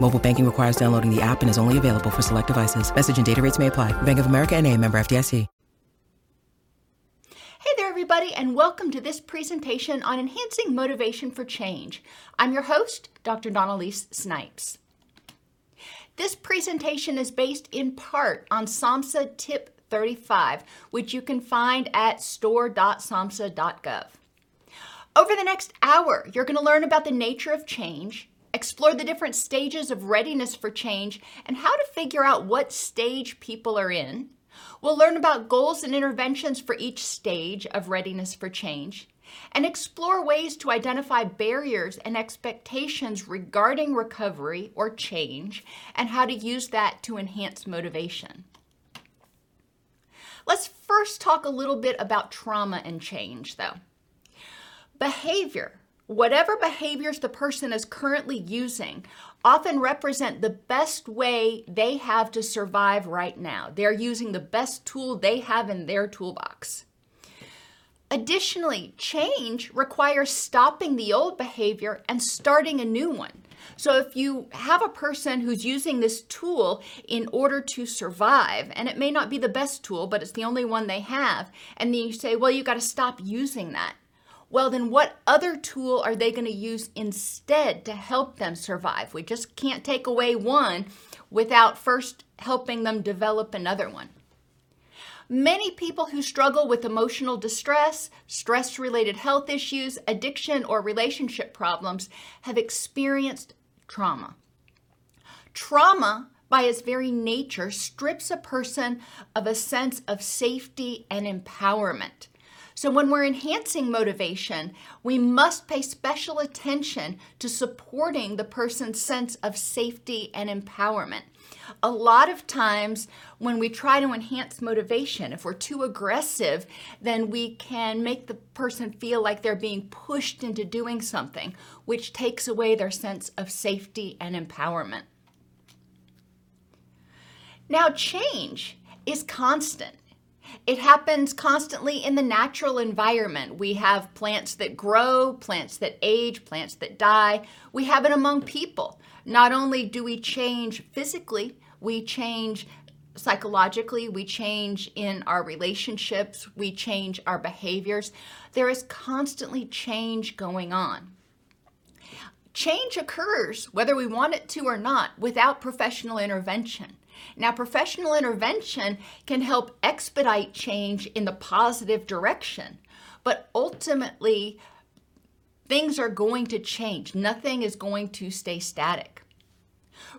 Mobile banking requires downloading the app and is only available for select devices. Message and data rates may apply. Bank of America and a member FDIC. Hey there, everybody, and welcome to this presentation on enhancing motivation for change. I'm your host, Dr. Dawn-Elise Snipes. This presentation is based in part on SAMHSA Tip 35, which you can find at store.samhsa.gov. Over the next hour, you're going to learn about the nature of change, explore the different stages of readiness for change, and how to figure out what stage people are in We'll learn about goals and interventions for each stage of readiness for change and explore ways to identify barriers and expectations regarding recovery or change and how to use that to enhance motivation. Let's first talk a little bit about trauma and change, though. Behavior whatever behaviors the person is currently using often represent the best way they have to survive right now. They're using the best tool they have in their toolbox. Additionally, change requires stopping the old behavior and starting a new one. So, if you have a person who's using this tool in order to survive, and it may not be the best tool, but it's the only one they have, and then you say, well, you got to stop using that well, then what other tool are they going to use instead to help them survive? We just can't take away one without first helping them develop another one. Many people who struggle with emotional distress, stress related health issues, addiction, or relationship problems have experienced trauma. Trauma, by its very nature, strips a person of a sense of safety and empowerment. So, when we're enhancing motivation, we must pay special attention to supporting the person's sense of safety and empowerment. A lot of times, when we try to enhance motivation, if we're too aggressive, then we can make the person feel like they're being pushed into doing something, which takes away their sense of safety and empowerment. Now, change is constant. It happens constantly in the natural environment. We have plants that grow, plants that age, plants that die. We have it among people. Not only do we change physically, we change psychologically, we change in our relationships, we change our behaviors. There is constantly change going on. Change occurs, whether we want it to or not, without professional intervention. Now, professional intervention can help expedite change in the positive direction, but ultimately, things are going to change. Nothing is going to stay static.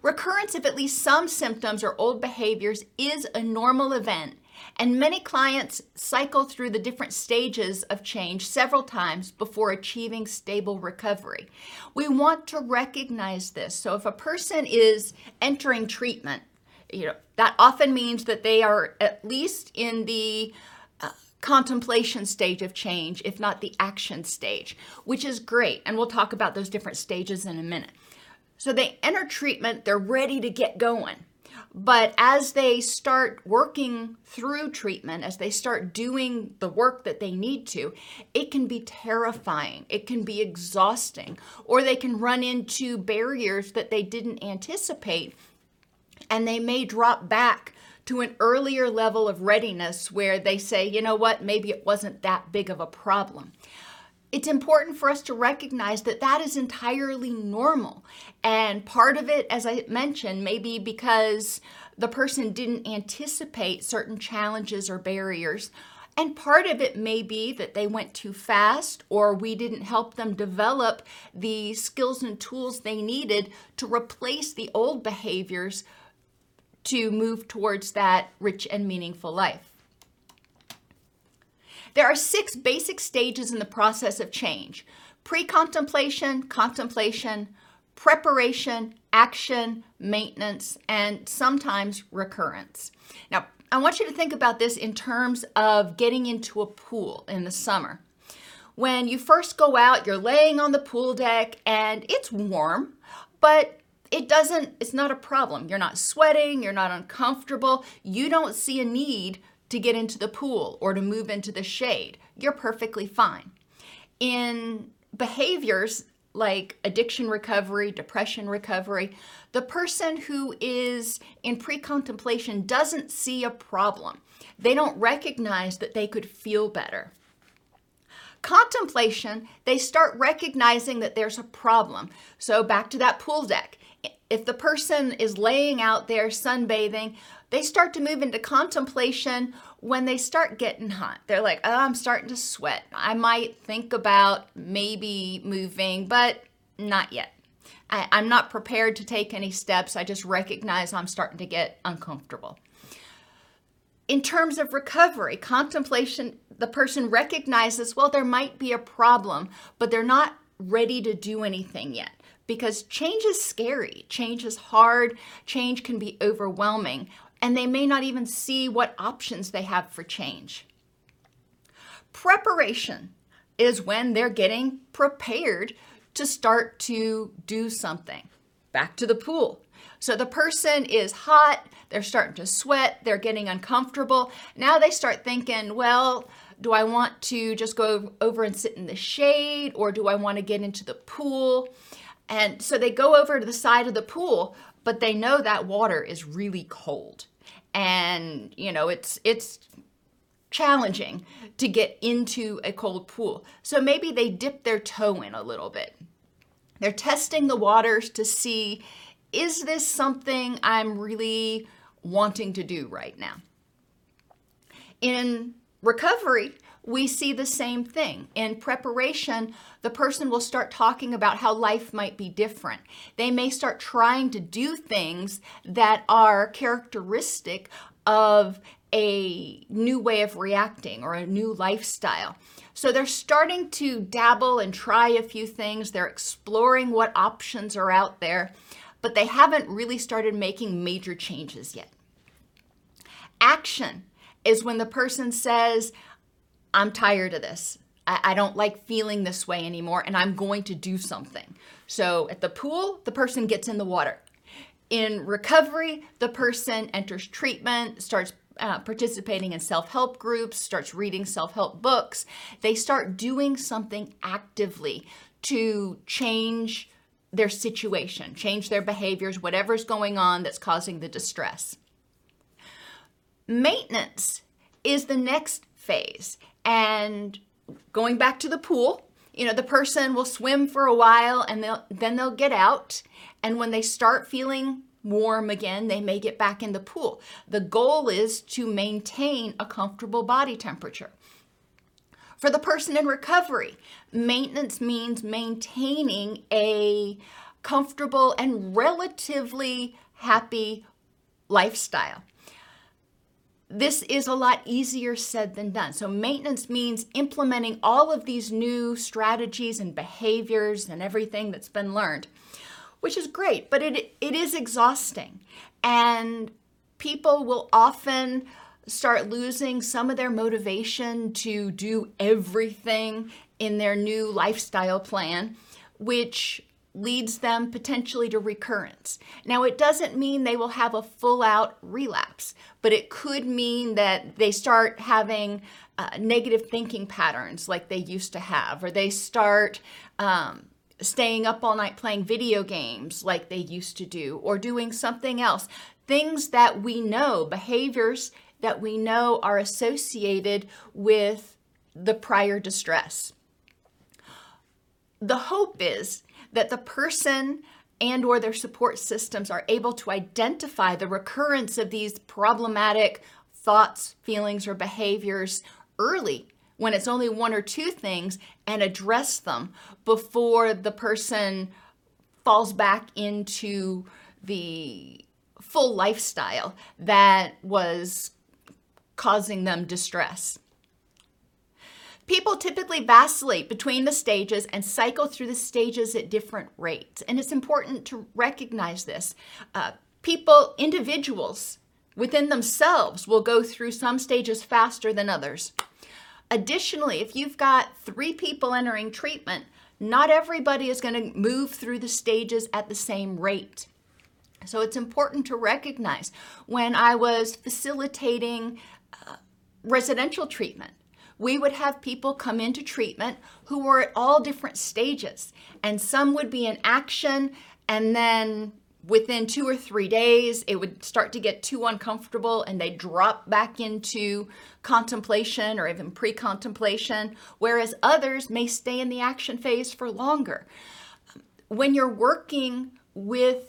Recurrence of at least some symptoms or old behaviors is a normal event, and many clients cycle through the different stages of change several times before achieving stable recovery. We want to recognize this. So, if a person is entering treatment, you know that often means that they are at least in the uh, contemplation stage of change if not the action stage which is great and we'll talk about those different stages in a minute so they enter treatment they're ready to get going but as they start working through treatment, as they start doing the work that they need to, it can be terrifying. It can be exhausting. Or they can run into barriers that they didn't anticipate and they may drop back to an earlier level of readiness where they say, you know what, maybe it wasn't that big of a problem. It's important for us to recognize that that is entirely normal. And part of it, as I mentioned, maybe because the person didn't anticipate certain challenges or barriers. And part of it may be that they went too fast or we didn't help them develop the skills and tools they needed to replace the old behaviors to move towards that rich and meaningful life. There are six basic stages in the process of change pre contemplation, contemplation, preparation, action, maintenance, and sometimes recurrence. Now, I want you to think about this in terms of getting into a pool in the summer. When you first go out, you're laying on the pool deck and it's warm, but it doesn't, it's not a problem. You're not sweating, you're not uncomfortable, you don't see a need to get into the pool or to move into the shade. You're perfectly fine. In behaviors like addiction recovery, depression recovery, the person who is in pre contemplation doesn't see a problem. They don't recognize that they could feel better. Contemplation, they start recognizing that there's a problem. So, back to that pool deck. If the person is laying out there sunbathing, they start to move into contemplation when they start getting hot. They're like, oh, I'm starting to sweat. I might think about maybe moving, but not yet. I, am not prepared to take any steps. I just recognize I'm starting to get uncomfortable. In terms of recovery, contemplation, the person recognizes, well, there might be a problem, but they're not ready to do anything yet because change is scary, change is hard, change can be overwhelming, and they may not even see what options they have for change. Preparation is when they're getting prepared to start to do something. Back to the pool. So the person is hot, they're starting to sweat, they're getting uncomfortable. Now they start thinking, well, do I want to just go over and sit in the shade or do I want to get into the pool? And so they go over to the side of the pool, but they know that water is really cold. And, you know, it's it's challenging to get into a cold pool. So maybe they dip their toe in a little bit. They're testing the waters to see is this something I'm really wanting to do right now? In recovery, we see the same thing. In preparation, the person will start talking about how life might be different. They may start trying to do things that are characteristic of a new way of reacting or a new lifestyle. So they're starting to dabble and try a few things. They're exploring what options are out there, but they haven't really started making major changes yet. Action is when the person says, I'm tired of this. I, I don't like feeling this way anymore, and I'm going to do something. So at the pool, the person gets in the water. In recovery, the person enters treatment, starts uh, participating in self help groups, starts reading self help books. They start doing something actively to change their situation, change their behaviors, whatever's going on that's causing the distress. Maintenance is the next phase. And going back to the pool, you know, the person will swim for a while and they'll, then they'll get out. And when they start feeling warm again, they may get back in the pool. The goal is to maintain a comfortable body temperature. For the person in recovery, maintenance means maintaining a comfortable and relatively happy lifestyle this is a lot easier said than done. So, maintenance means implementing all of these new strategies and behaviors and everything that's been learned, which is great, but it, it is exhausting. And people will often start losing some of their motivation to do everything in their new lifestyle plan, which leads them potentially to recurrence. Now, it doesn't mean they will have a full out relapse, but it could mean that they start having uh, negative thinking patterns like they used to have, or they start um, staying up all night playing video games like they used to do, or doing something else. Things that we know, behaviors that we know are associated with the prior distress. The hope is that the person and or their support systems are able to identify the recurrence of these problematic thoughts, feelings or behaviors early when it's only one or two things and address them before the person falls back into the full lifestyle that was causing them distress. People typically vacillate between the stages and cycle through the stages at different rates. And it's important to recognize this. Uh, people, individuals within themselves, will go through some stages faster than others. Additionally, if you've got three people entering treatment, not everybody is going to move through the stages at the same rate. So it's important to recognize when I was facilitating uh, residential treatment, we would have people come into treatment who were at all different stages, and some would be in action, and then within two or three days, it would start to get too uncomfortable and they drop back into contemplation or even pre contemplation, whereas others may stay in the action phase for longer. When you're working with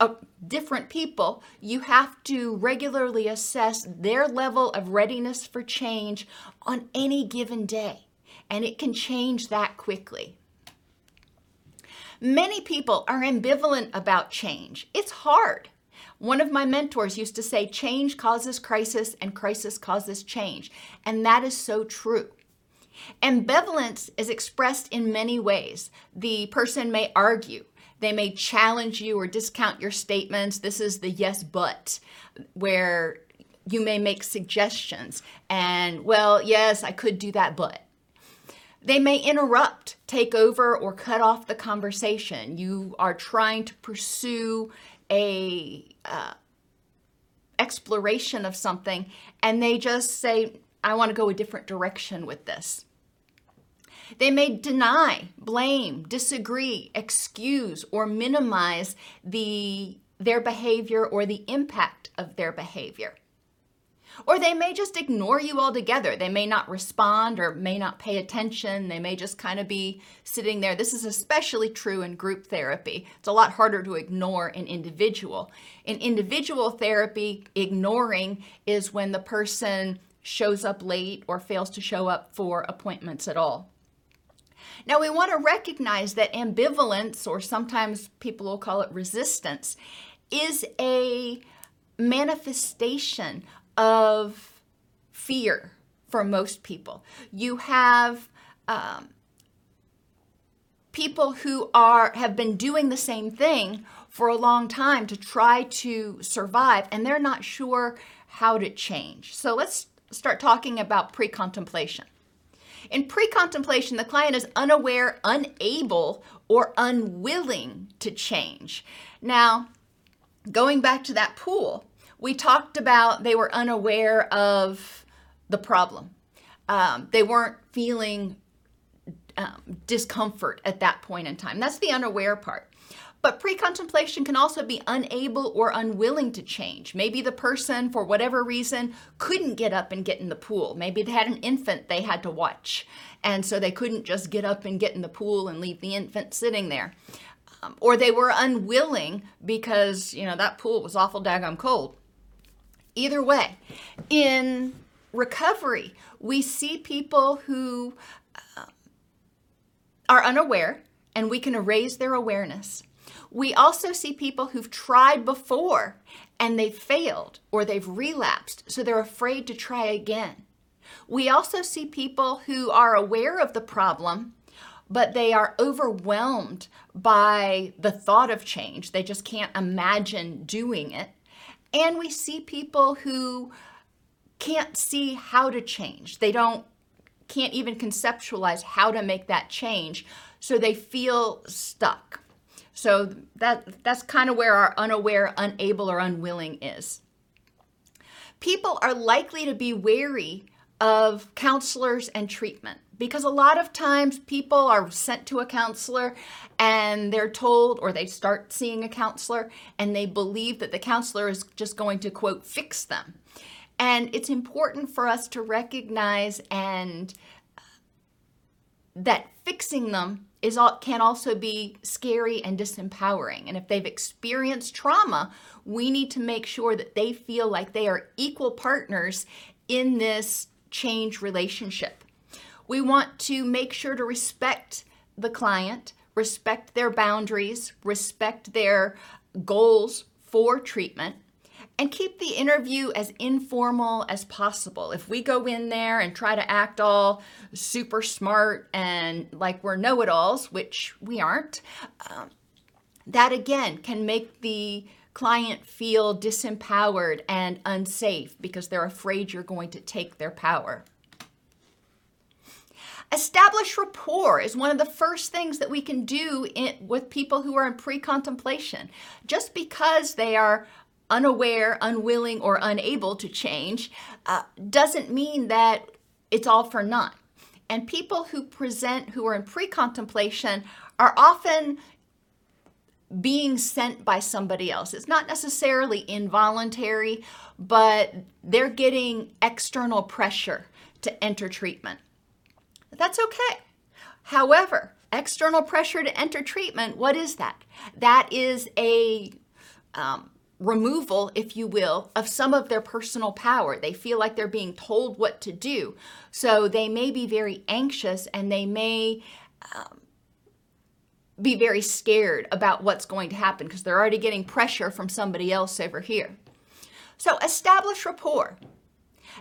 uh, different people, you have to regularly assess their level of readiness for change on any given day, and it can change that quickly. Many people are ambivalent about change. It's hard. One of my mentors used to say, change causes crisis and crisis causes change. And that is so true. Ambivalence is expressed in many ways. The person may argue, they may challenge you or discount your statements. This is the yes, but, where you may make suggestions and, well, yes, I could do that, but. They may interrupt, take over, or cut off the conversation. You are trying to pursue a uh, exploration of something, and they just say, "I want to go a different direction with this." They may deny, blame, disagree, excuse, or minimize the their behavior or the impact of their behavior. Or they may just ignore you altogether. They may not respond or may not pay attention. They may just kind of be sitting there. This is especially true in group therapy. It's a lot harder to ignore an individual. In individual therapy, ignoring is when the person shows up late or fails to show up for appointments at all. Now, we want to recognize that ambivalence, or sometimes people will call it resistance, is a manifestation of fear for most people. You have um, people who are have been doing the same thing for a long time to try to survive, and they're not sure how to change. So let's start talking about pre-contemplation. In pre-contemplation, the client is unaware, unable, or unwilling to change. Now, going back to that pool, we talked about they were unaware of the problem. Um, they weren't feeling um, discomfort at that point in time. That's the unaware part. But pre contemplation can also be unable or unwilling to change. Maybe the person, for whatever reason, couldn't get up and get in the pool. Maybe they had an infant they had to watch, and so they couldn't just get up and get in the pool and leave the infant sitting there. Um, or they were unwilling because, you know, that pool was awful daggum cold. Either way, in recovery, we see people who uh, are unaware and we can erase their awareness. We also see people who've tried before and they've failed or they've relapsed, so they're afraid to try again. We also see people who are aware of the problem, but they are overwhelmed by the thought of change. They just can't imagine doing it. And we see people who can't see how to change. They don't can't even conceptualize how to make that change, so they feel stuck. So that that's kind of where our unaware, unable or unwilling is. People are likely to be wary of counselors and treatment because a lot of times people are sent to a counselor and they're told or they start seeing a counselor and they believe that the counselor is just going to quote fix them and it's important for us to recognize and uh, that fixing them is can also be scary and disempowering and if they've experienced trauma we need to make sure that they feel like they are equal partners in this change relationship. We want to make sure to respect the client, respect their boundaries, respect their goals for treatment, and keep the interview as informal as possible. If we go in there and try to act all super smart and like we're know it alls, which we aren't, um, that again can make the client feel disempowered and unsafe because they're afraid you're going to take their power. Establish rapport is one of the first things that we can do in, with people who are in pre contemplation. Just because they are unaware, unwilling, or unable to change uh, doesn't mean that it's all for naught. And people who present who are in pre contemplation are often being sent by somebody else. It's not necessarily involuntary, but they're getting external pressure to enter treatment. That's okay. However, external pressure to enter treatment, what is that? That is a um, removal, if you will, of some of their personal power. They feel like they're being told what to do. So they may be very anxious and they may um, be very scared about what's going to happen because they're already getting pressure from somebody else over here. So establish rapport.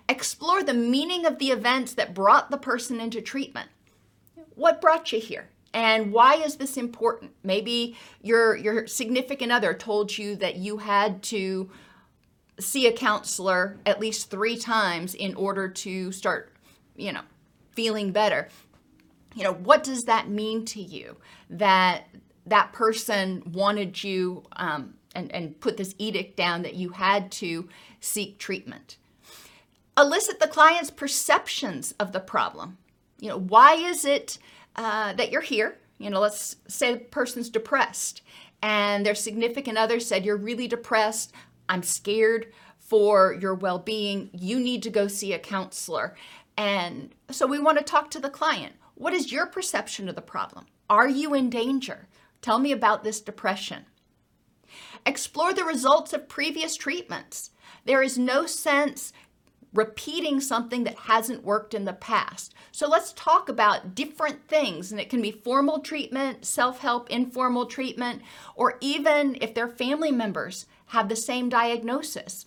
Explore the meaning of the events that brought the person into treatment. What brought you here? And why is this important? Maybe your your significant other told you that you had to see a counselor at least 3 times in order to start, you know, feeling better. You know, what does that mean to you that that person wanted you um, and, and put this edict down that you had to seek treatment? elicit the client's perceptions of the problem. You know, why is it uh, that you're here? You know, let's say the person's depressed and their significant other said, You're really depressed. I'm scared for your well being. You need to go see a counselor. And so we want to talk to the client. What is your perception of the problem? Are you in danger? Tell me about this depression. Explore the results of previous treatments. There is no sense repeating something that hasn't worked in the past. So let's talk about different things, and it can be formal treatment, self help, informal treatment, or even if their family members have the same diagnosis,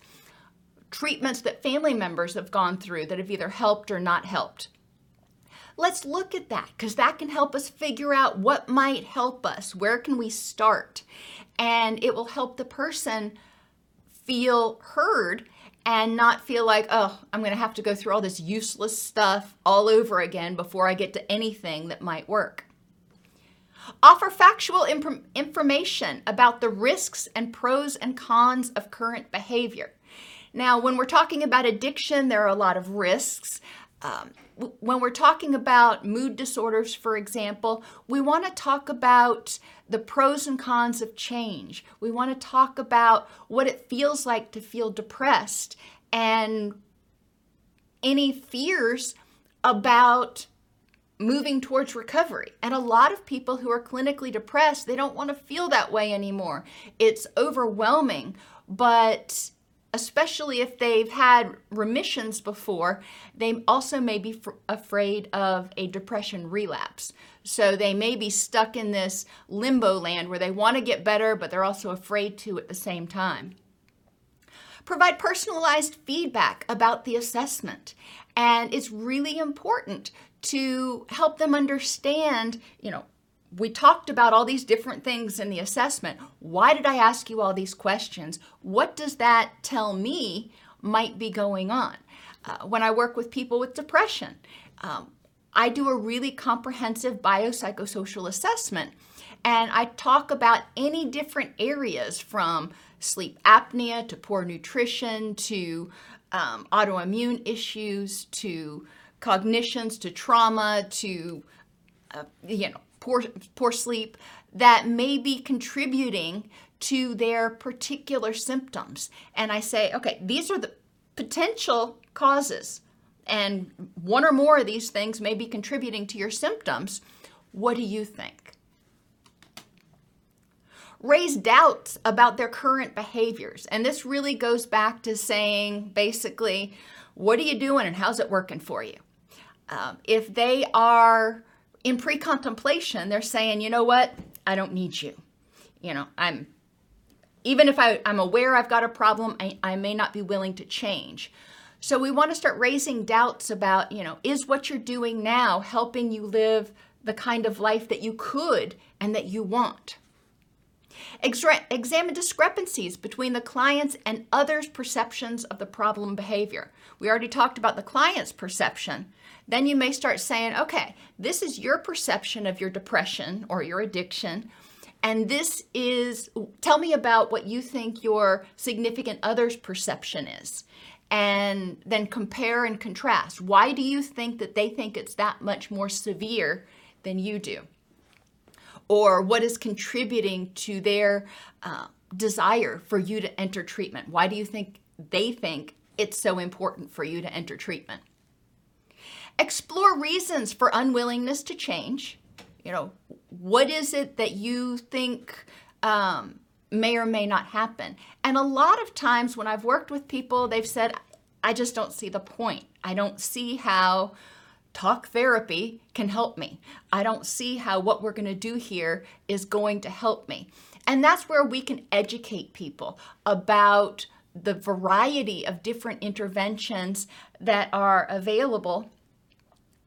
treatments that family members have gone through that have either helped or not helped. Let's look at that because that can help us figure out what might help us. Where can we start? And it will help the person feel heard and not feel like, oh, I'm going to have to go through all this useless stuff all over again before I get to anything that might work. Offer factual imp- information about the risks and pros and cons of current behavior. Now, when we're talking about addiction, there are a lot of risks. Um, when we're talking about mood disorders, for example, we want to talk about the pros and cons of change. We want to talk about what it feels like to feel depressed and any fears about moving towards recovery. And a lot of people who are clinically depressed, they don't want to feel that way anymore. It's overwhelming, but especially if they've had remissions before, they also may be f- afraid of a depression relapse. So they may be stuck in this limbo land where they want to get better, but they're also afraid to at the same time. Provide personalized feedback about the assessment. And it's really important to help them understand, you know, we talked about all these different things in the assessment. Why did I ask you all these questions? What does that tell me might be going on? Uh, when I work with people with depression, um, I do a really comprehensive biopsychosocial assessment and I talk about any different areas from sleep apnea to poor nutrition to um, autoimmune issues to cognitions to trauma to uh, you know poor, poor sleep that may be contributing to their particular symptoms. And I say, okay, these are the potential causes, and one or more of these things may be contributing to your symptoms. What do you think? Raise doubts about their current behaviors. And this really goes back to saying basically, what are you doing and how's it working for you? Um, if they are in pre contemplation, they're saying, you know what, I don't need you. You know, I'm, even if I, I'm aware I've got a problem, I, I may not be willing to change. So we want to start raising doubts about, you know, is what you're doing now helping you live the kind of life that you could and that you want? Examine discrepancies between the client's and others' perceptions of the problem behavior. We already talked about the client's perception. Then you may start saying, okay, this is your perception of your depression or your addiction. And this is, tell me about what you think your significant other's perception is and then compare and contrast. Why do you think that they think it's that much more severe than you do? Or what is contributing to their uh, desire for you to enter treatment? Why do you think they think it's so important for you to enter treatment? Explore reasons for unwillingness to change. You know, what is it that you think um, may or may not happen. And a lot of times when I've worked with people, they've said, I just don't see the point. I don't see how talk therapy can help me. I don't see how what we're going to do here is going to help me. And that's where we can educate people about the variety of different interventions that are available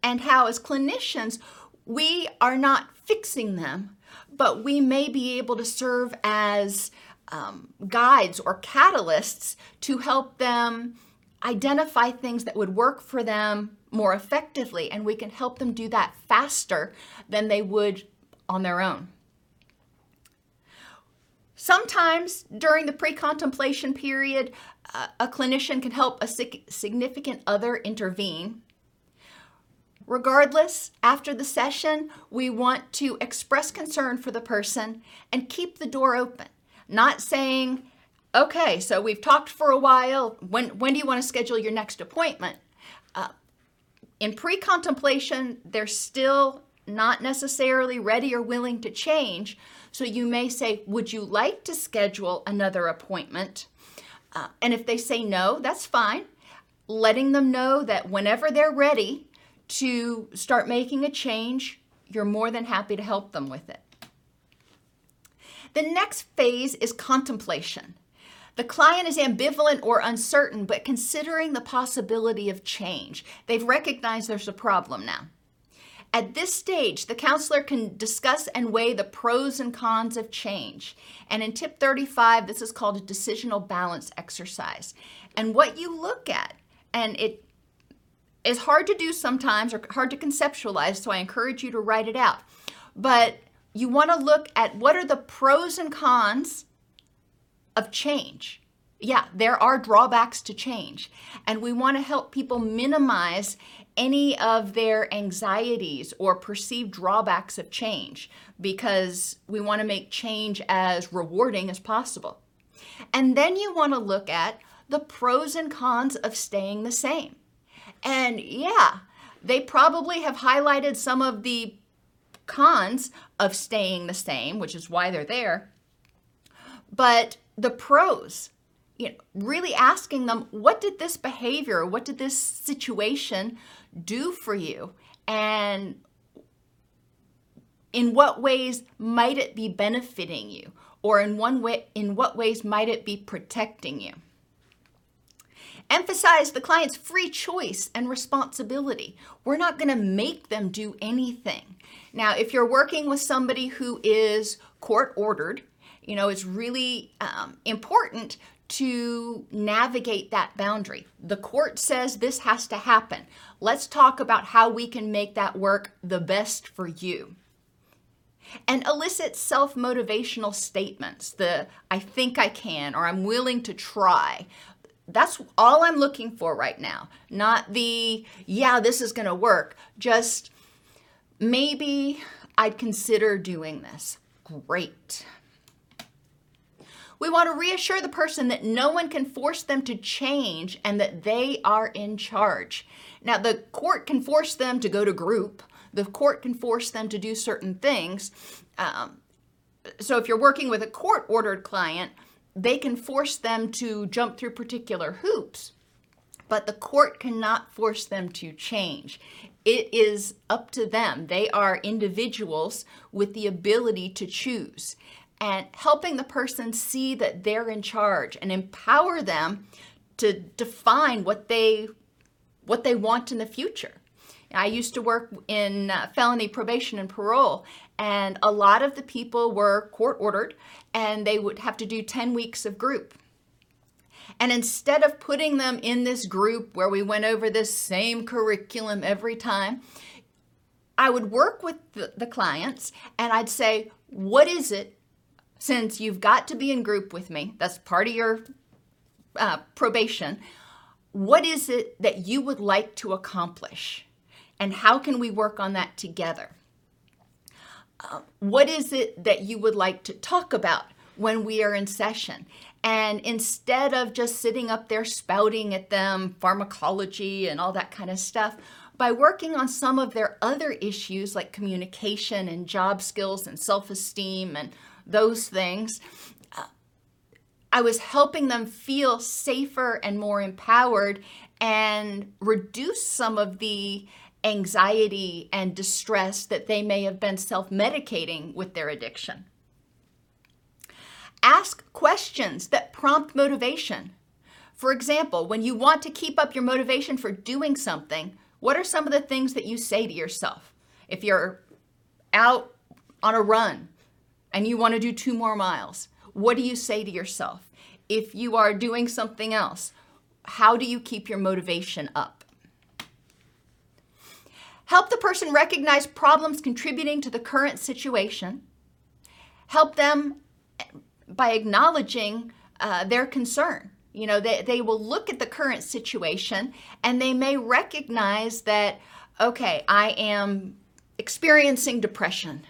and how, as clinicians, we are not fixing them, but we may be able to serve as um, guides or catalysts to help them identify things that would work for them more effectively, and we can help them do that faster than they would on their own. Sometimes during the pre contemplation period, uh, a clinician can help a significant other intervene Regardless, after the session, we want to express concern for the person and keep the door open. Not saying, okay, so we've talked for a while. When, when do you want to schedule your next appointment? Uh, in pre contemplation, they're still not necessarily ready or willing to change. So you may say, Would you like to schedule another appointment? Uh, and if they say no, that's fine. Letting them know that whenever they're ready, to start making a change, you're more than happy to help them with it. The next phase is contemplation. The client is ambivalent or uncertain, but considering the possibility of change. They've recognized there's a problem now. At this stage, the counselor can discuss and weigh the pros and cons of change. And in tip 35, this is called a decisional balance exercise. And what you look at, and it is hard to do sometimes or hard to conceptualize, so I encourage you to write it out. But you want to look at what are the pros and cons of change. Yeah, there are drawbacks to change, and we want to help people minimize any of their anxieties or perceived drawbacks of change because we want to make change as rewarding as possible. And then you want to look at the pros and cons of staying the same. And yeah, they probably have highlighted some of the cons of staying the same, which is why they're there. But the pros, you know, really asking them, what did this behavior, what did this situation do for you? And in what ways might it be benefiting you? Or in one way, in what ways might it be protecting you? Emphasize the client's free choice and responsibility. We're not going to make them do anything. Now, if you're working with somebody who is court ordered, you know, it's really um, important to navigate that boundary. The court says this has to happen. Let's talk about how we can make that work the best for you. And elicit self motivational statements the I think I can or I'm willing to try that's all I'm looking for right now. Not the, yeah, this is going to work. Just maybe I'd consider doing this. Great. We want to reassure the person that no one can force them to change and that they are in charge. Now, the court can force them to go to group, the court can force them to do certain things. Um, so, if you're working with a court ordered client, they can force them to jump through particular hoops. but the court cannot force them to change. It is up to them. They are individuals with the ability to choose. And helping the person see that they're in charge and empower them to define what they what they want in the future. I used to work in uh, felony probation and parole, and a lot of the people were court ordered and they would have to do 10 weeks of group. And instead of putting them in this group where we went over this same curriculum every time, I would work with the, the clients and I'd say, What is it, since you've got to be in group with me, that's part of your uh, probation, what is it that you would like to accomplish? And how can we work on that together? Uh, what is it that you would like to talk about when we are in session? And instead of just sitting up there spouting at them pharmacology and all that kind of stuff, by working on some of their other issues like communication and job skills and self esteem and those things, uh, I was helping them feel safer and more empowered and reduce some of the anxiety and distress that they may have been self medicating with their addiction. Ask questions that prompt motivation. For example, when you want to keep up your motivation for doing something, what are some of the things that you say to yourself? If you're out on a run and you want to do two more miles, what do you say to yourself? If you are doing something else, how do you keep your motivation up? Help the person recognize problems contributing to the current situation. Help them by acknowledging uh, their concern. You know, they, they will look at the current situation and they may recognize that, okay, I am experiencing depression.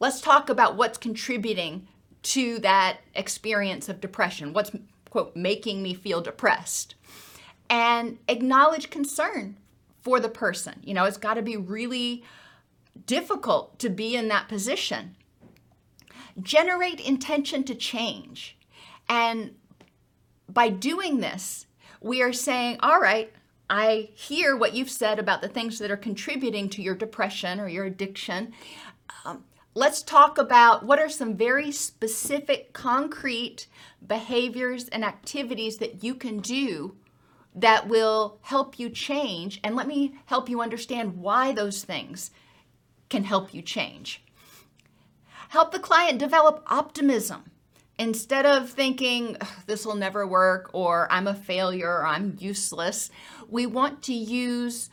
Let's talk about what's contributing to that experience of depression. What's, quote, making me feel depressed? And acknowledge concern for the person. You know, it's got to be really difficult to be in that position generate intention to change. And by doing this, we are saying, all right, I hear what you've said about the things that are contributing to your depression or your addiction. Um, let's talk about what are some very specific, concrete behaviors and activities that you can do that will help you change. And let me help you understand why those things can help you change. Help the client develop optimism. Instead of thinking, this will never work, or I'm a failure, or I'm useless, we want to use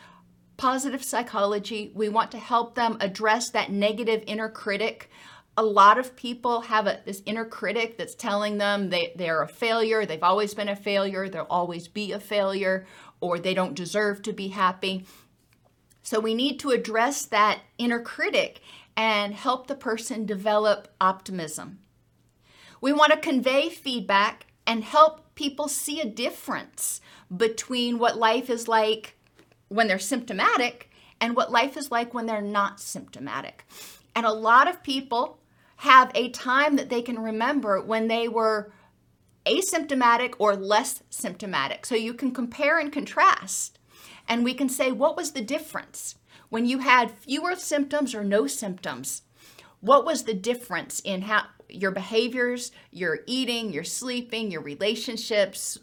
positive psychology. We want to help them address that negative inner critic. A lot of people have a, this inner critic that's telling them they, they're a failure, they've always been a failure, they'll always be a failure, or they don't deserve to be happy. So we need to address that inner critic and help the person develop optimism. We want to convey feedback and help people see a difference between what life is like when they're symptomatic and what life is like when they're not symptomatic. And a lot of people have a time that they can remember when they were asymptomatic or less symptomatic. So you can compare and contrast. And we can say, what was the difference? when you had fewer symptoms or no symptoms, what was the difference in how your behaviors, your eating, your sleeping, your relationships,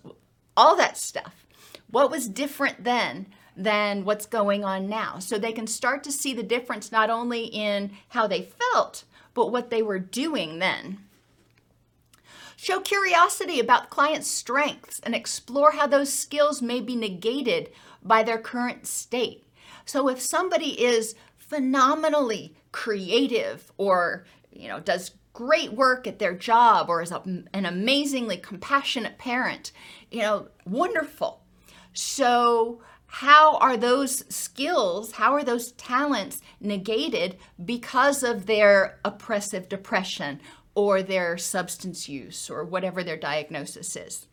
all that stuff? What was different then than what's going on now? So they can start to see the difference not only in how they felt, but what they were doing then. Show curiosity about clients' strengths and explore how those skills may be negated by their current state. So if somebody is phenomenally creative or, you know, does great work at their job or is a, an amazingly compassionate parent, you know, wonderful. So, how are those skills, how are those talents negated because of their oppressive depression or their substance use or whatever their diagnosis is?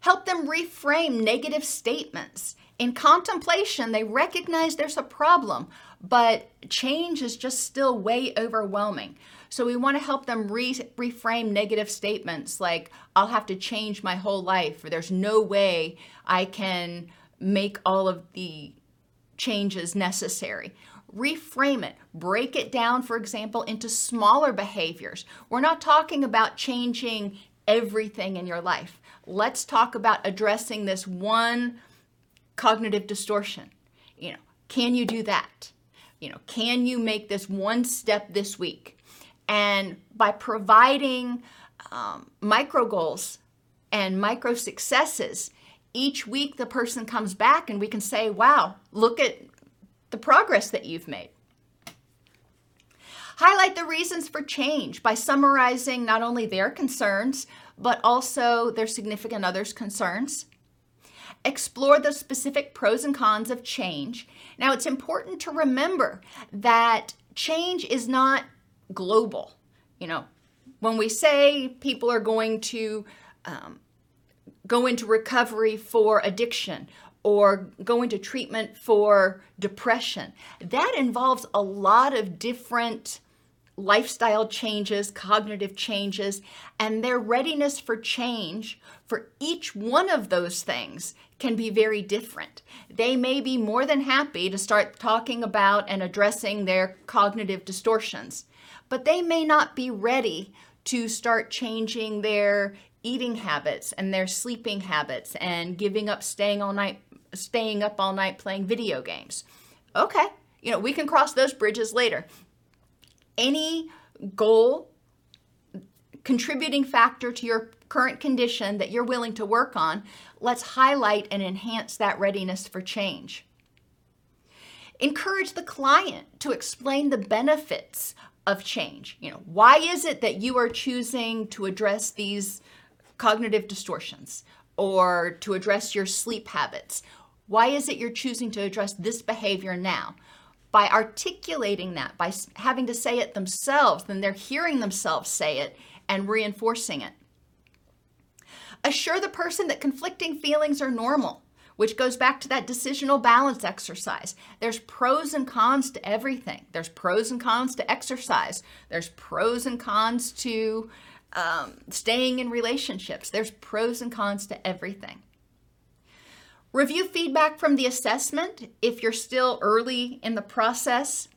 Help them reframe negative statements in contemplation, they recognize there's a problem, but change is just still way overwhelming. So we want to help them re- reframe negative statements like, I'll have to change my whole life, or there's no way I can make all of the changes necessary. Reframe it, break it down, for example, into smaller behaviors. We're not talking about changing everything in your life. Let's talk about addressing this one cognitive distortion. You know, can you do that? You know, can you make this one step this week? And by providing um, micro goals and micro successes, each week the person comes back and we can say, wow, look at the progress that you've made. Highlight the reasons for change by summarizing not only their concerns, but also their significant others' concerns. Explore the specific pros and cons of change. Now, it's important to remember that change is not global. You know, when we say people are going to um, go into recovery for addiction or go into treatment for depression, that involves a lot of different lifestyle changes, cognitive changes, and their readiness for change for each one of those things can be very different. They may be more than happy to start talking about and addressing their cognitive distortions but they may not be ready to start changing their eating habits and their sleeping habits and giving up staying all night staying up all night playing video games. Okay, you know, we can cross those bridges later. Any goal contributing factor to your current condition that you're willing to work on, let's highlight and enhance that readiness for change. Encourage the client to explain the benefits of change. You know, why is it that you are choosing to address these cognitive distortions or to address your sleep habits? Why is it you're choosing to address this behavior now? By articulating that, by having to say it themselves, then they're hearing themselves say it and reinforcing it. Assure the person that conflicting feelings are normal which goes back to that decisional balance exercise. There's pros and cons to everything. There's pros and cons to exercise. There's pros and cons to um, staying in relationships. There's pros and cons to everything. Review feedback from the assessment if you're still early in the process.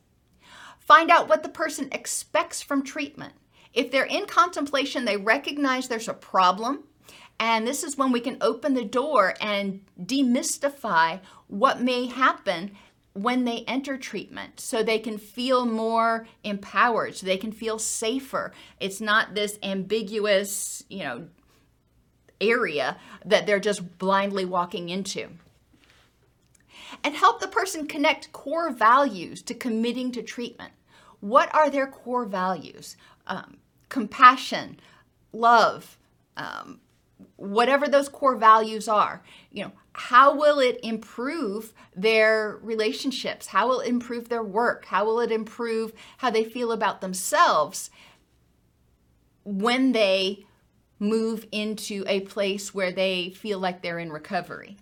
Find out what the person expects from treatment. If they're in contemplation, they recognize there's a problem and this is when we can open the door and demystify what may happen when they enter treatment so they can feel more empowered, so they can feel safer. It's not this ambiguous, you know, area that they're just blindly walking into. And help the person connect core values to committing to treatment. What are their core values? Um, compassion, love, um, whatever those core values are you know how will it improve their relationships? How will it improve their work? How will it improve how they feel about themselves when they move into a place where they feel like they're in recovery?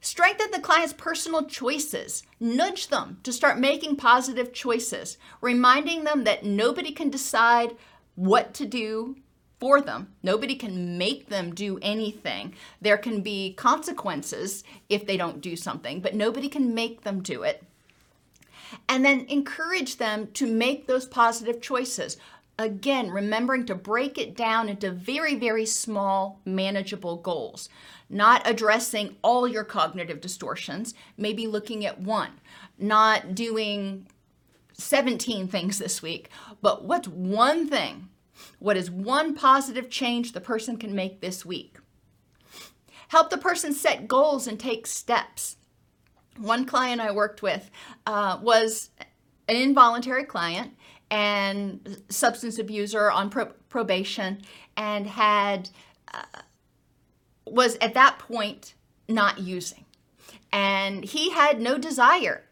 Strengthen the client's personal choices. Nudge them to start making positive choices, reminding them that nobody can decide what to do for them. Nobody can make them do anything. There can be consequences if they don't do something, but nobody can make them do it. And then encourage them to make those positive choices. Again, remembering to break it down into very, very small, manageable goals. Not addressing all your cognitive distortions, maybe looking at one. Not doing 17 things this week, but what's one thing what is one positive change the person can make this week? Help the person set goals and take steps. One client I worked with uh, was an involuntary client and substance abuser on pro- probation and had uh, was at that point not using and he had no desire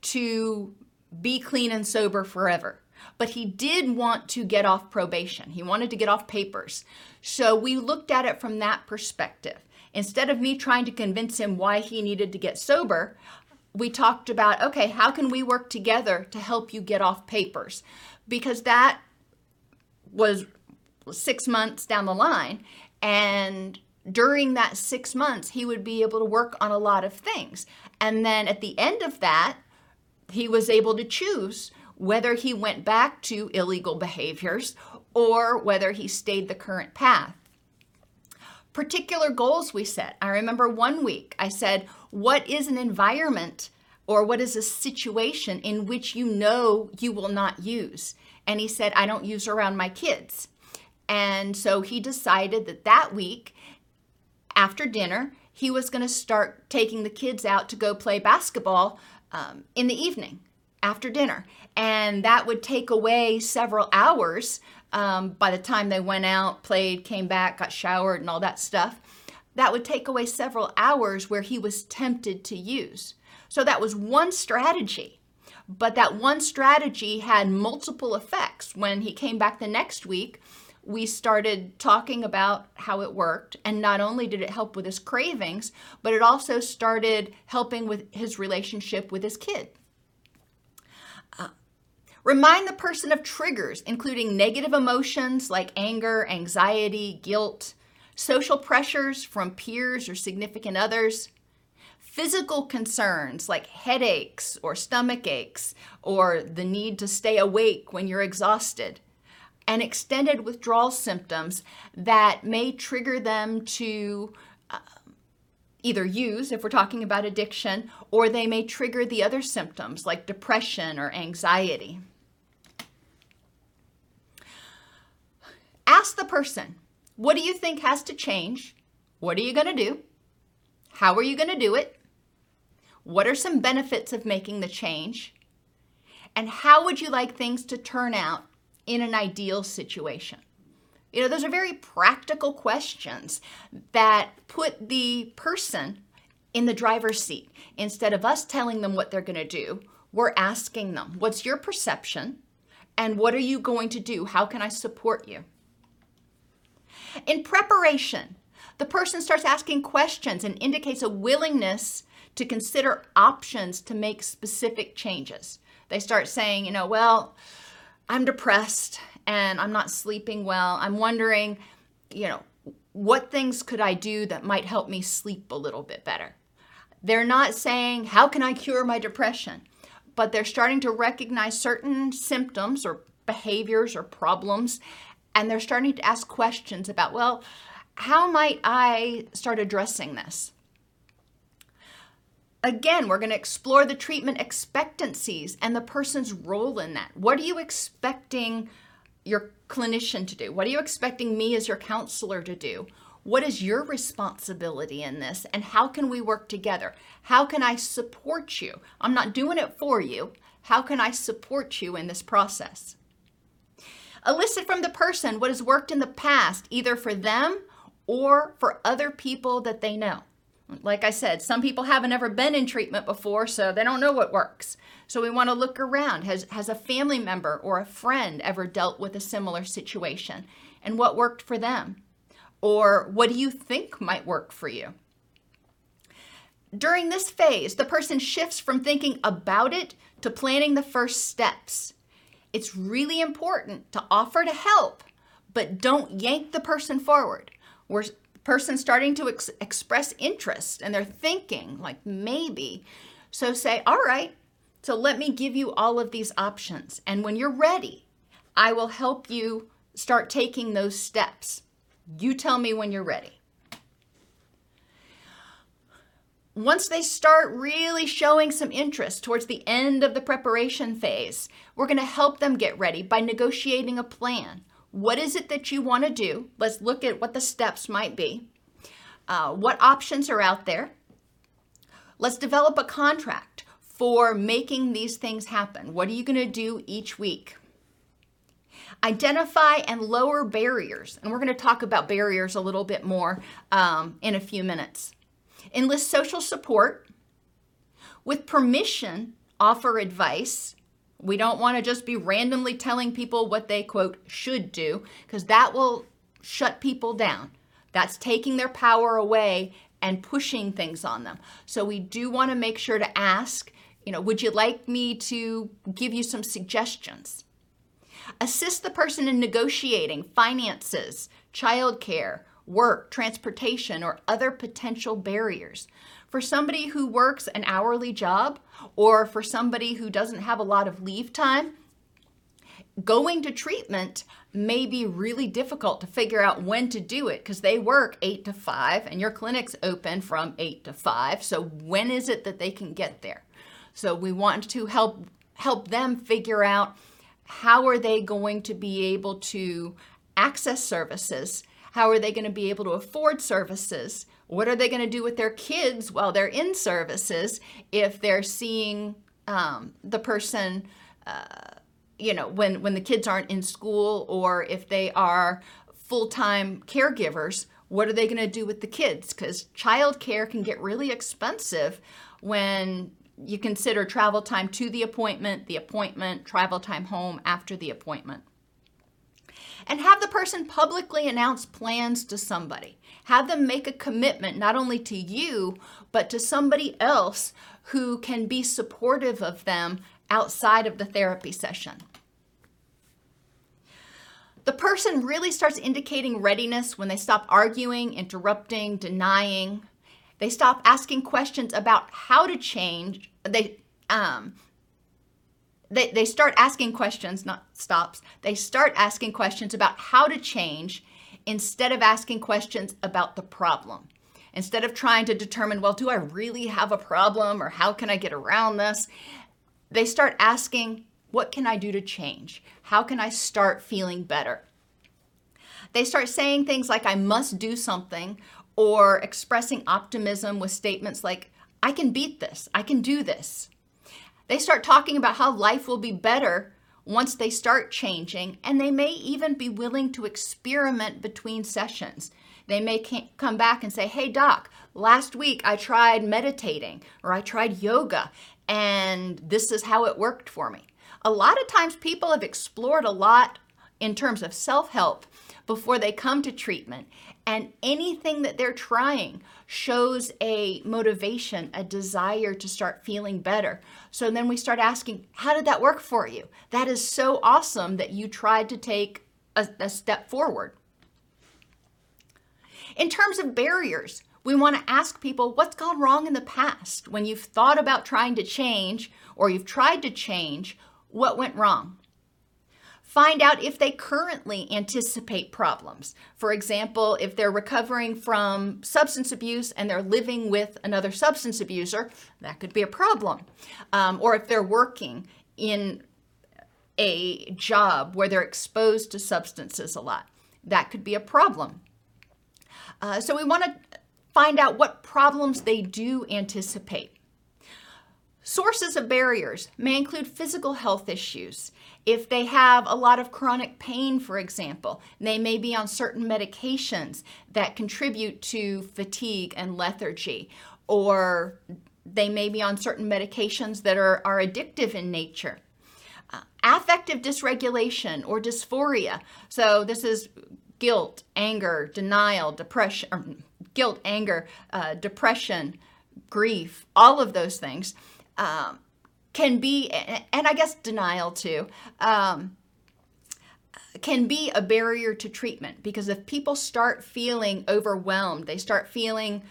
to be clean and sober forever but he did want to get off probation. He wanted to get off papers. So we looked at it from that perspective. Instead of me trying to convince him why he needed to get sober, we talked about okay, how can we work together to help you get off papers? Because that was six months down the line. And during that six months, he would be able to work on a lot of things. And then at the end of that, he was able to choose whether he went back to illegal behaviors or whether he stayed the current path. Particular goals we set. I remember one week I said, What is an environment or what is a situation in which you know you will not use? And he said, I don't use around my kids. And so he decided that that week, after dinner, he was going to start taking the kids out to go play basketball um, in the evening after dinner. And that would take away several hours um, by the time they went out, played, came back, got showered, and all that stuff. That would take away several hours where he was tempted to use. So that was one strategy. But that one strategy had multiple effects. When he came back the next week, we started talking about how it worked. And not only did it help with his cravings, but it also started helping with his relationship with his kid. Remind the person of triggers, including negative emotions like anger, anxiety, guilt, social pressures from peers or significant others, physical concerns like headaches or stomach aches, or the need to stay awake when you're exhausted and extended withdrawal symptoms that may trigger them to uh, either use, if we're talking about addiction, or they may trigger the other symptoms like depression or anxiety. Ask the person, what do you think has to change? What are you going to do? How are you going to do it? What are some benefits of making the change? And how would you like things to turn out in an ideal situation? You know, those are very practical questions that put the person in the driver's seat. Instead of us telling them what they're going to do, we're asking them, What's your perception? And what are you going to do? How can I support you? In preparation, the person starts asking questions and indicates a willingness to consider options to make specific changes. They start saying, you know, well, I'm depressed and I'm not sleeping well. I'm wondering, you know, what things could I do that might help me sleep a little bit better? They're not saying, how can I cure my depression? But they're starting to recognize certain symptoms or behaviors or problems, and they're starting to ask questions about, well, how might I start addressing this? Again, we're going to explore the treatment expectancies and the person's role in that. What are you expecting your clinician to do? What are you expecting me as your counselor to do? What is your responsibility in this? And how can we work together? How can I support you? I'm not doing it for you. How can I support you in this process? Elicit from the person what has worked in the past, either for them or for other people that they know. Like I said, some people haven't ever been in treatment before, so they don't know what works. So we want to look around. Has, has a family member or a friend ever dealt with a similar situation? And what worked for them? Or what do you think might work for you? During this phase, the person shifts from thinking about it to planning the first steps. It's really important to offer to help, but don't yank the person forward. We're person starting to ex- express interest and they're thinking like maybe. So say all right so let me give you all of these options. And when you're ready i will help you start taking those steps. You tell me when you're ready. Once they start really showing some interest towards the end of the preparation phase, we're going to help them get ready by negotiating a plan. What is it that you want to do? Let's look at what the steps might be. Uh, what options are out there? Let's develop a contract for making these things happen. What are you going to do each week? Identify and lower barriers. And we're going to talk about barriers a little bit more um, in a few minutes. Enlist social support. With permission, offer advice we don't want to just be randomly telling people what they, quote, should do, because that will shut people down. That's taking their power away and pushing things on them. So we do want to make sure to ask, you know, would you like me to give you some suggestions? Assist the person in negotiating finances, childcare, work, transportation, or other potential barriers. For somebody who works an hourly job or for somebody who doesn't have a lot of leave time, going to treatment may be really difficult to figure out when to do it because they work 8 to 5 and your clinic's open from 8 to 5 so when is it that they can get there? So we want to help help them figure out how are they going to be able to access services? How are they going to be able to afford services what are they going to do with their kids while they're in services if they're seeing um, the person uh, you know when when the kids aren't in school or if they are full-time caregivers what are they going to do with the kids? Because childcare can get really expensive when you consider travel time to the appointment the appointment travel time home after the appointment and have the person publicly announce plans to somebody have them make a commitment not only to you but to somebody else who can be supportive of them outside of the therapy session. The person really starts indicating readiness when they stop arguing, interrupting, denying. They stop asking questions about how to change. They um, they, they start asking questions, not stops. They start asking questions about how to change instead of asking questions about the problem. Instead of trying to determine, well, do I really have a problem or how can I get around this? they start asking, What can I do to change? How can I start feeling better? They start saying things like, I must do something, or expressing optimism with statements like, I can beat this, I can do this. They start talking about how life will be better once they start changing, and they may even be willing to experiment between sessions. They may come back and say, Hey, doc, last week I tried meditating or I tried yoga, and this is how it worked for me. A lot of times people have explored a lot in terms of self help before they come to treatment, and anything that they're trying shows a motivation, a desire to start feeling better. So then we start asking, How did that work for you? That is so awesome that you tried to take a, a step forward. In terms of barriers, we want to ask people what's gone wrong in the past when you've thought about trying to change or you've tried to change, what went wrong? Find out if they currently anticipate problems. For example, if they're recovering from substance abuse and they're living with another substance abuser, that could be a problem. Um, or if they're working in a job where they're exposed to substances a lot, that could be a problem. Uh, so we want to find out what problems they do anticipate. Sources of barriers may include physical health issues. If they have a lot of chronic pain, for example, they may be on certain medications that contribute to fatigue and lethargy, or they may be on certain medications that are, are addictive in nature. Uh, affective dysregulation or dysphoria. So, this is guilt, anger, denial, depression, guilt, anger, uh, depression, grief, all of those things um, can be, and I guess denial too, um, can be a barrier to treatment because if people start feeling overwhelmed, they start feeling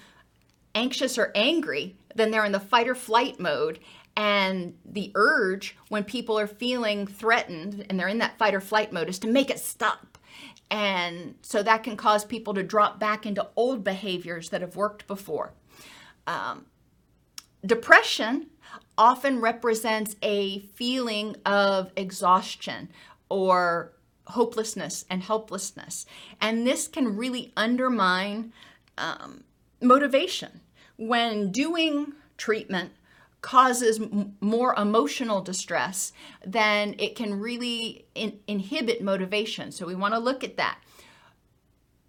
anxious or angry, then they're in the fight or flight mode. And the urge when people are feeling threatened and they're in that fight or flight mode is to make it stop and so that can cause people to drop back into old behaviors that have worked before. Um, depression often represents a feeling of exhaustion or hopelessness and helplessness. And this can really undermine um, motivation. When doing treatment, causes m- more emotional distress, then it can really in- inhibit motivation. So we want to look at that.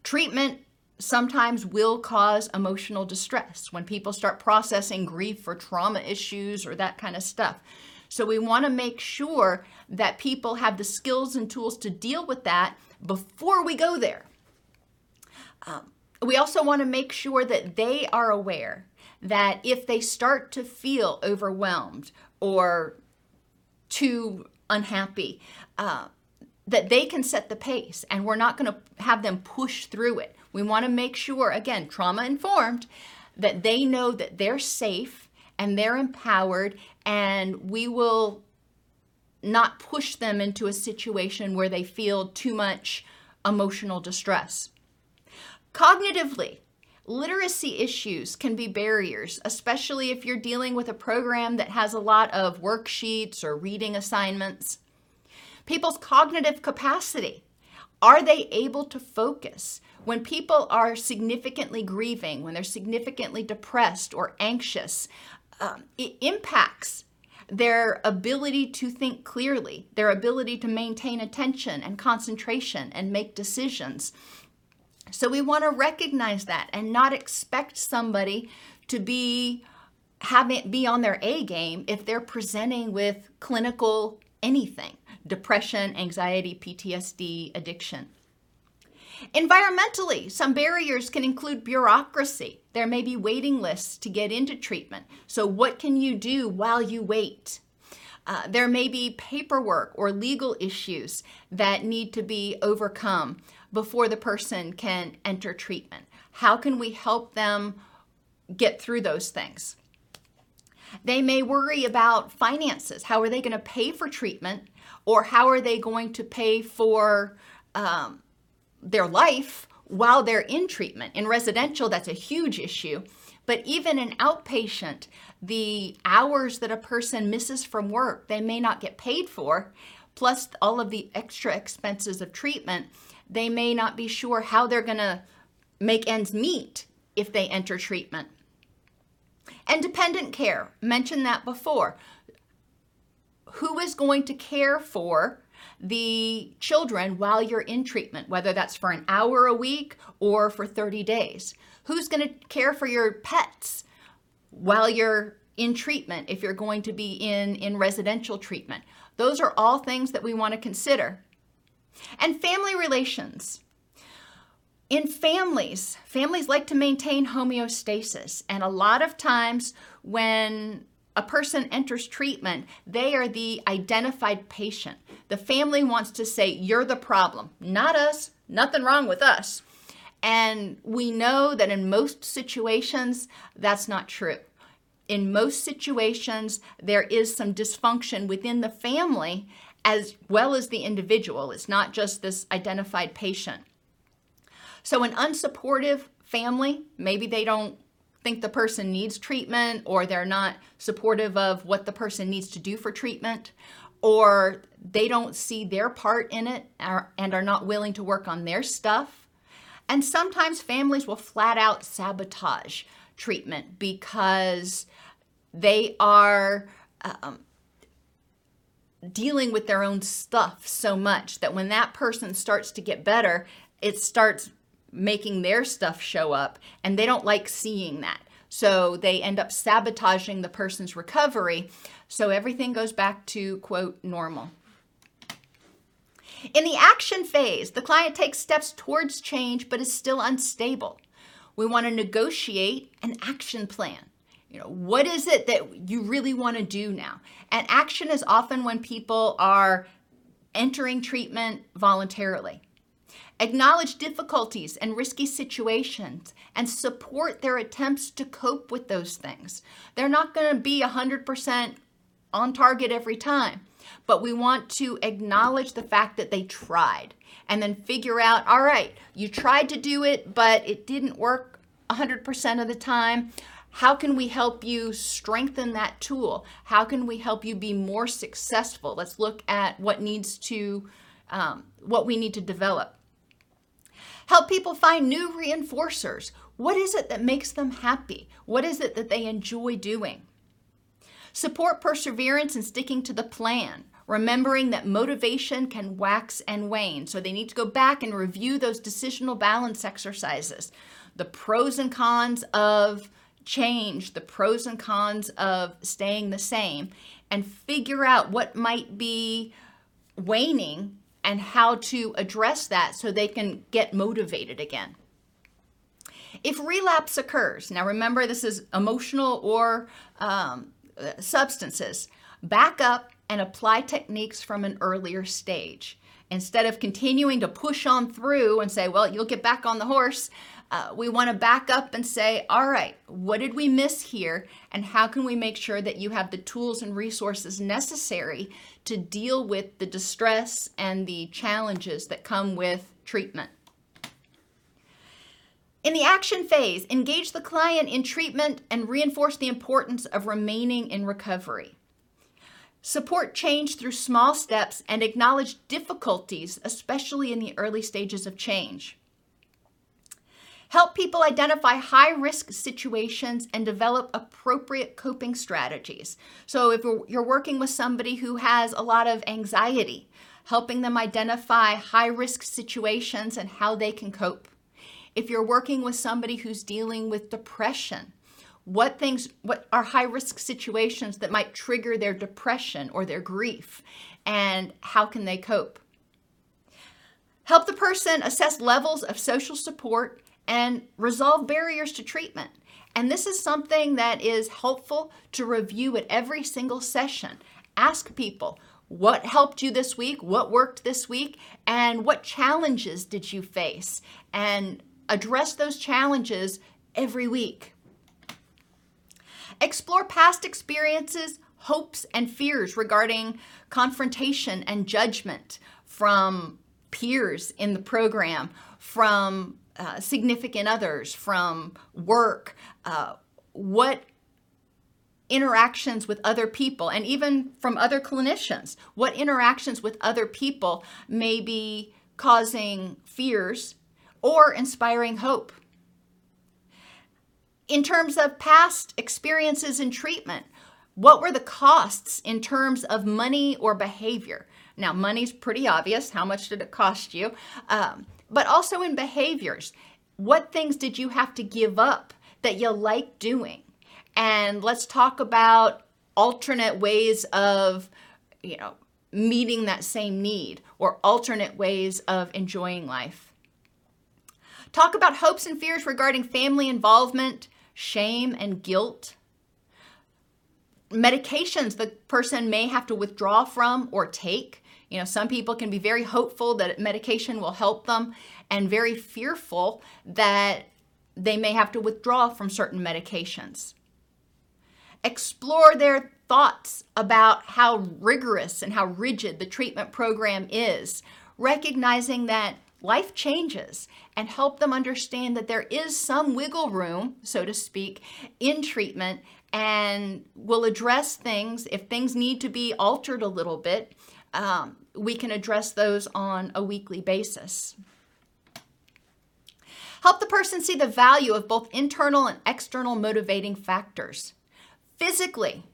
Treatment sometimes will cause emotional distress when people start processing grief or trauma issues or that kind of stuff. So we want to make sure that people have the skills and tools to deal with that before we go there. Um, we also want to make sure that they are aware that if they start to feel overwhelmed or too unhappy, uh, that they can set the pace and we're not going to have them push through it. We want to make sure, again, trauma informed, that they know that they're safe and they're empowered and we will not push them into a situation where they feel too much emotional distress. Cognitively, literacy issues can be barriers, especially if you're dealing with a program that has a lot of worksheets or reading assignments. People's cognitive capacity. Are they able to focus? When people are significantly grieving, when they're significantly depressed or anxious, um, it impacts their ability to think clearly, their ability to maintain attention and concentration and make decisions. So we want to recognize that and not expect somebody to be having be on their A game if they're presenting with clinical anything, depression, anxiety, PTSD, addiction. Environmentally, some barriers can include bureaucracy. There may be waiting lists to get into treatment. So, what can you do while you wait? Uh, there may be paperwork or legal issues that need to be overcome before the person can enter treatment. How can we help them get through those things? They may worry about finances. How are they going to pay for treatment? Or how are they going to pay for um, their life while they're in treatment. In residential, that's a huge issue. But even in outpatient, the hours that a person misses from work, they may not get paid for, plus all of the extra expenses of treatment, they may not be sure how they're going to make ends meet if they enter treatment. And dependent care, mentioned that before. Who is going to care for the children while you're in treatment, whether that's for an hour a week or for 30 days? Who's going to care for your pets while you're in treatment if you're going to be in, in residential treatment? Those are all things that we want to consider. And family relations. In families, families like to maintain homeostasis. And a lot of times when a person enters treatment, they are the identified patient. The family wants to say, You're the problem, not us, nothing wrong with us. And we know that in most situations, that's not true. In most situations, there is some dysfunction within the family as well as the individual. It's not just this identified patient. So, an unsupportive family, maybe they don't think the person needs treatment or they're not supportive of what the person needs to do for treatment or they don't see their part in it and are not willing to work on their stuff. And sometimes families will flat out sabotage treatment because they are um, dealing with their own stuff so much that when that person starts to get better, it starts making their stuff show up and they don't like seeing that. So they end up sabotaging the person's recovery. So everything goes back to, quote, normal. In the action phase, the client takes steps towards change but is still unstable. We want to negotiate an action plan. You know, what is it that you really want to do now? And action is often when people are entering treatment voluntarily. Acknowledge difficulties and risky situations and support their attempts to cope with those things. They're not going to be 100% on target every time, but we want to acknowledge the fact that they tried and then figure out all right, you tried to do it, but it didn't work 100% of the time. How can we help you strengthen that tool? How can we help you be more successful? Let's look at what needs to, um, what we need to develop. Help people find new reinforcers. What is it that makes them happy? What is it that they enjoy doing? Support perseverance and sticking to the plan, remembering that motivation can wax and wane. So they need to go back and review those decisional balance exercises, the pros and cons of change, the pros and cons of staying the same, and figure out what might be waning and how to address that so they can get motivated again. If relapse occurs, now remember this is emotional or um, substances, back up and apply techniques from an earlier stage. Instead of continuing to push on through and say, well, you'll get back on the horse, uh, we want to back up and say, all right, what did we miss here? And how can we make sure that you have the tools and resources necessary to deal with the distress and the challenges that come with treatment? In the action phase, engage the client in treatment and reinforce the importance of remaining in recovery. Support change through small steps and acknowledge difficulties, especially in the early stages of change. Help people identify high risk situations and develop appropriate coping strategies. So, if you're working with somebody who has a lot of anxiety, helping them identify high risk situations and how they can cope. If you're working with somebody who's dealing with depression, what things what are high risk situations that might trigger their depression or their grief and how can they cope help the person assess levels of social support and resolve barriers to treatment. And this is something that is helpful to review at every single session. Ask people, what helped you this week? What worked this week? And what challenges did you face? And address those challenges every week. Explore past experiences, hopes, and fears regarding confrontation and judgment from peers in the program, from uh, significant others, from work, uh, what interactions with other people, and even from other clinicians, what interactions with other people may be causing fears or inspiring hope. In terms of past experiences in treatment, what were the costs in terms of money or behavior? Now, money's pretty obvious. How much did it cost you? Um, but also in behaviors. What things did you have to give up that you like doing? And let's talk about alternate ways of, you know, meeting that same need or alternate ways of enjoying life. Talk about hopes and fears regarding family involvement, shame and guilt. Medications the person may have to withdraw from or take. You know, some people can be very hopeful that medication will help them and very fearful that they may have to withdraw from certain medications. Explore their thoughts about how rigorous and how rigid the treatment program is, recognizing that life changes and help them understand that there is some wiggle room, so to speak, in treatment and will address things if things need to be altered a little bit um, we can address those on a weekly basis. Help the person see the value of both internal and external motivating factors. Physically,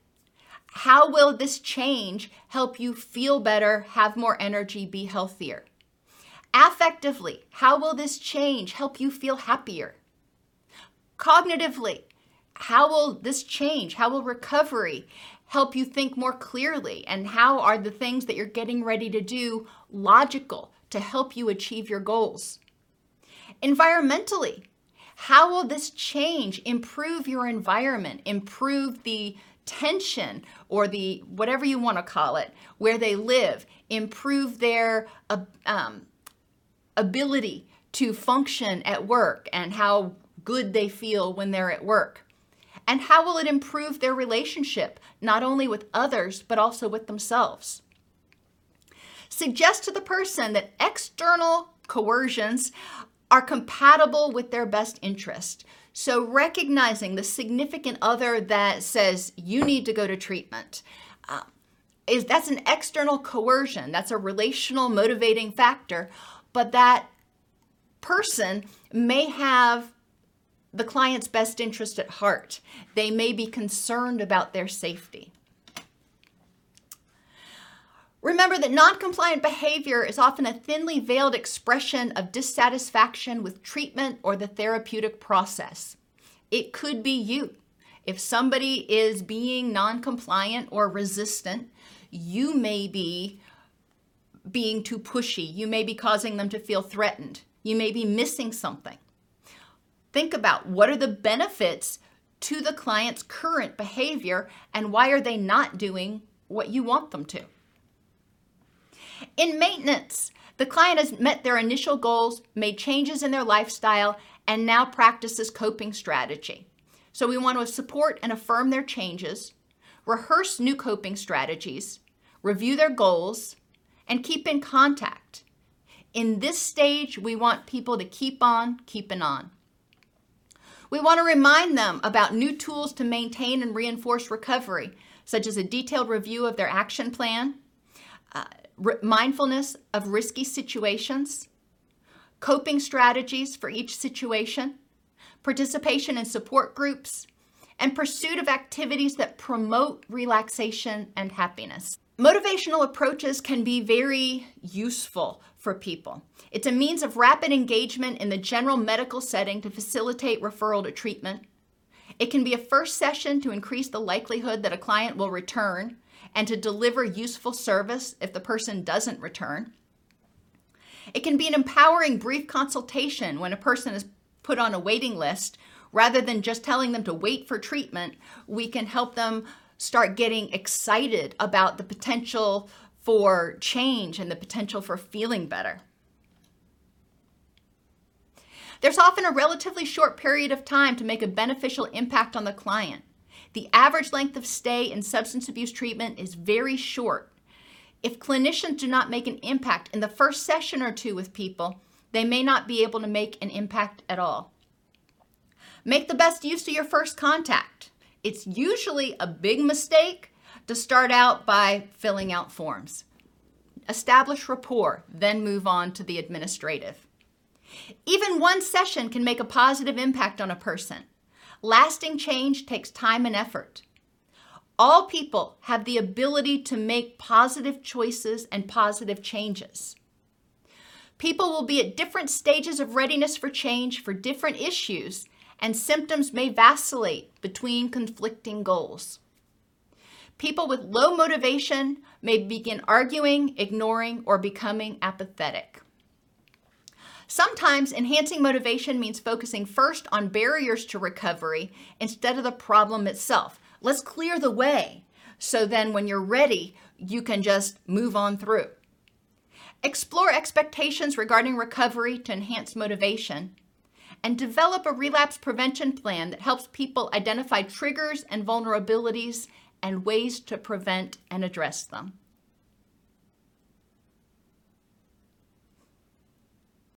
how will this change help you feel better, have more energy, be healthier? Affectively, how will this change help you feel happier? Cognitively, how will this change? How will recovery help you think more clearly? And how are the things that you're getting ready to do logical to help you achieve your goals? Environmentally, how will this change improve your environment, improve the tension or the whatever you want to call it, where they live, improve their um, ability to function at work and how good they feel when they're at work? And how will it improve their relationship, not only with others, but also with themselves? Suggest to the person that external coercions are compatible with their best interest. So, recognizing the significant other that says you need to go to treatment. Uh, is that's an external coercion that's a relational motivating factor but that person may have the client's best interest at heart. They may be concerned about their safety. Remember that non-compliant behavior is often a thinly veiled expression of dissatisfaction with treatment or the therapeutic process. It could be you. If somebody is being non-compliant or resistant, you may be being too pushy. You may be causing them to feel threatened. You may be missing something. Think about what are the benefits to the client's current behavior and why are they not doing what you want them to. In maintenance, the client has met their initial goals, made changes in their lifestyle, and now practices coping strategy. So we want to support and affirm their changes, rehearse new coping strategies, review their goals, and keep in contact. In this stage, we want people to keep on keeping on. We want to remind them about new tools to maintain and reinforce recovery, such as a detailed review of their action plan, uh, mindfulness of risky situations, coping strategies for each situation, participation in support groups, and pursuit of activities that promote relaxation and happiness. Motivational approaches can be very useful for people. It's a means of rapid engagement in the general medical setting to facilitate referral to treatment. It can be a first session to increase the likelihood that a client will return and to deliver useful service if the person doesn't return. It can be an empowering brief consultation when a person is put on a waiting list. Rather than just telling them to wait for treatment, we can help them start getting excited about the potential for change and the potential for feeling better. There's often a relatively short period of time to make a beneficial impact on the client. The average length of stay in substance abuse treatment is very short. If clinicians do not make an impact in the first session or two with people, they may not be able to make an impact at all. Make the best use of your first contact. It's usually a big mistake to start out by filling out forms. Establish rapport, then move on to the administrative. Even one session can make a positive impact on a person. Lasting change takes time and effort. All people have the ability to make positive choices and positive changes. People will be at different stages of readiness for change for different issues and symptoms may vacillate between conflicting goals. People with low motivation may begin arguing, ignoring, or becoming apathetic. Sometimes enhancing motivation means focusing first on barriers to recovery instead of the problem itself. Let's clear the way so then when you're ready, you can just move on through. Explore expectations regarding recovery to enhance motivation and develop a relapse prevention plan that helps people identify triggers and vulnerabilities and ways to prevent and address them.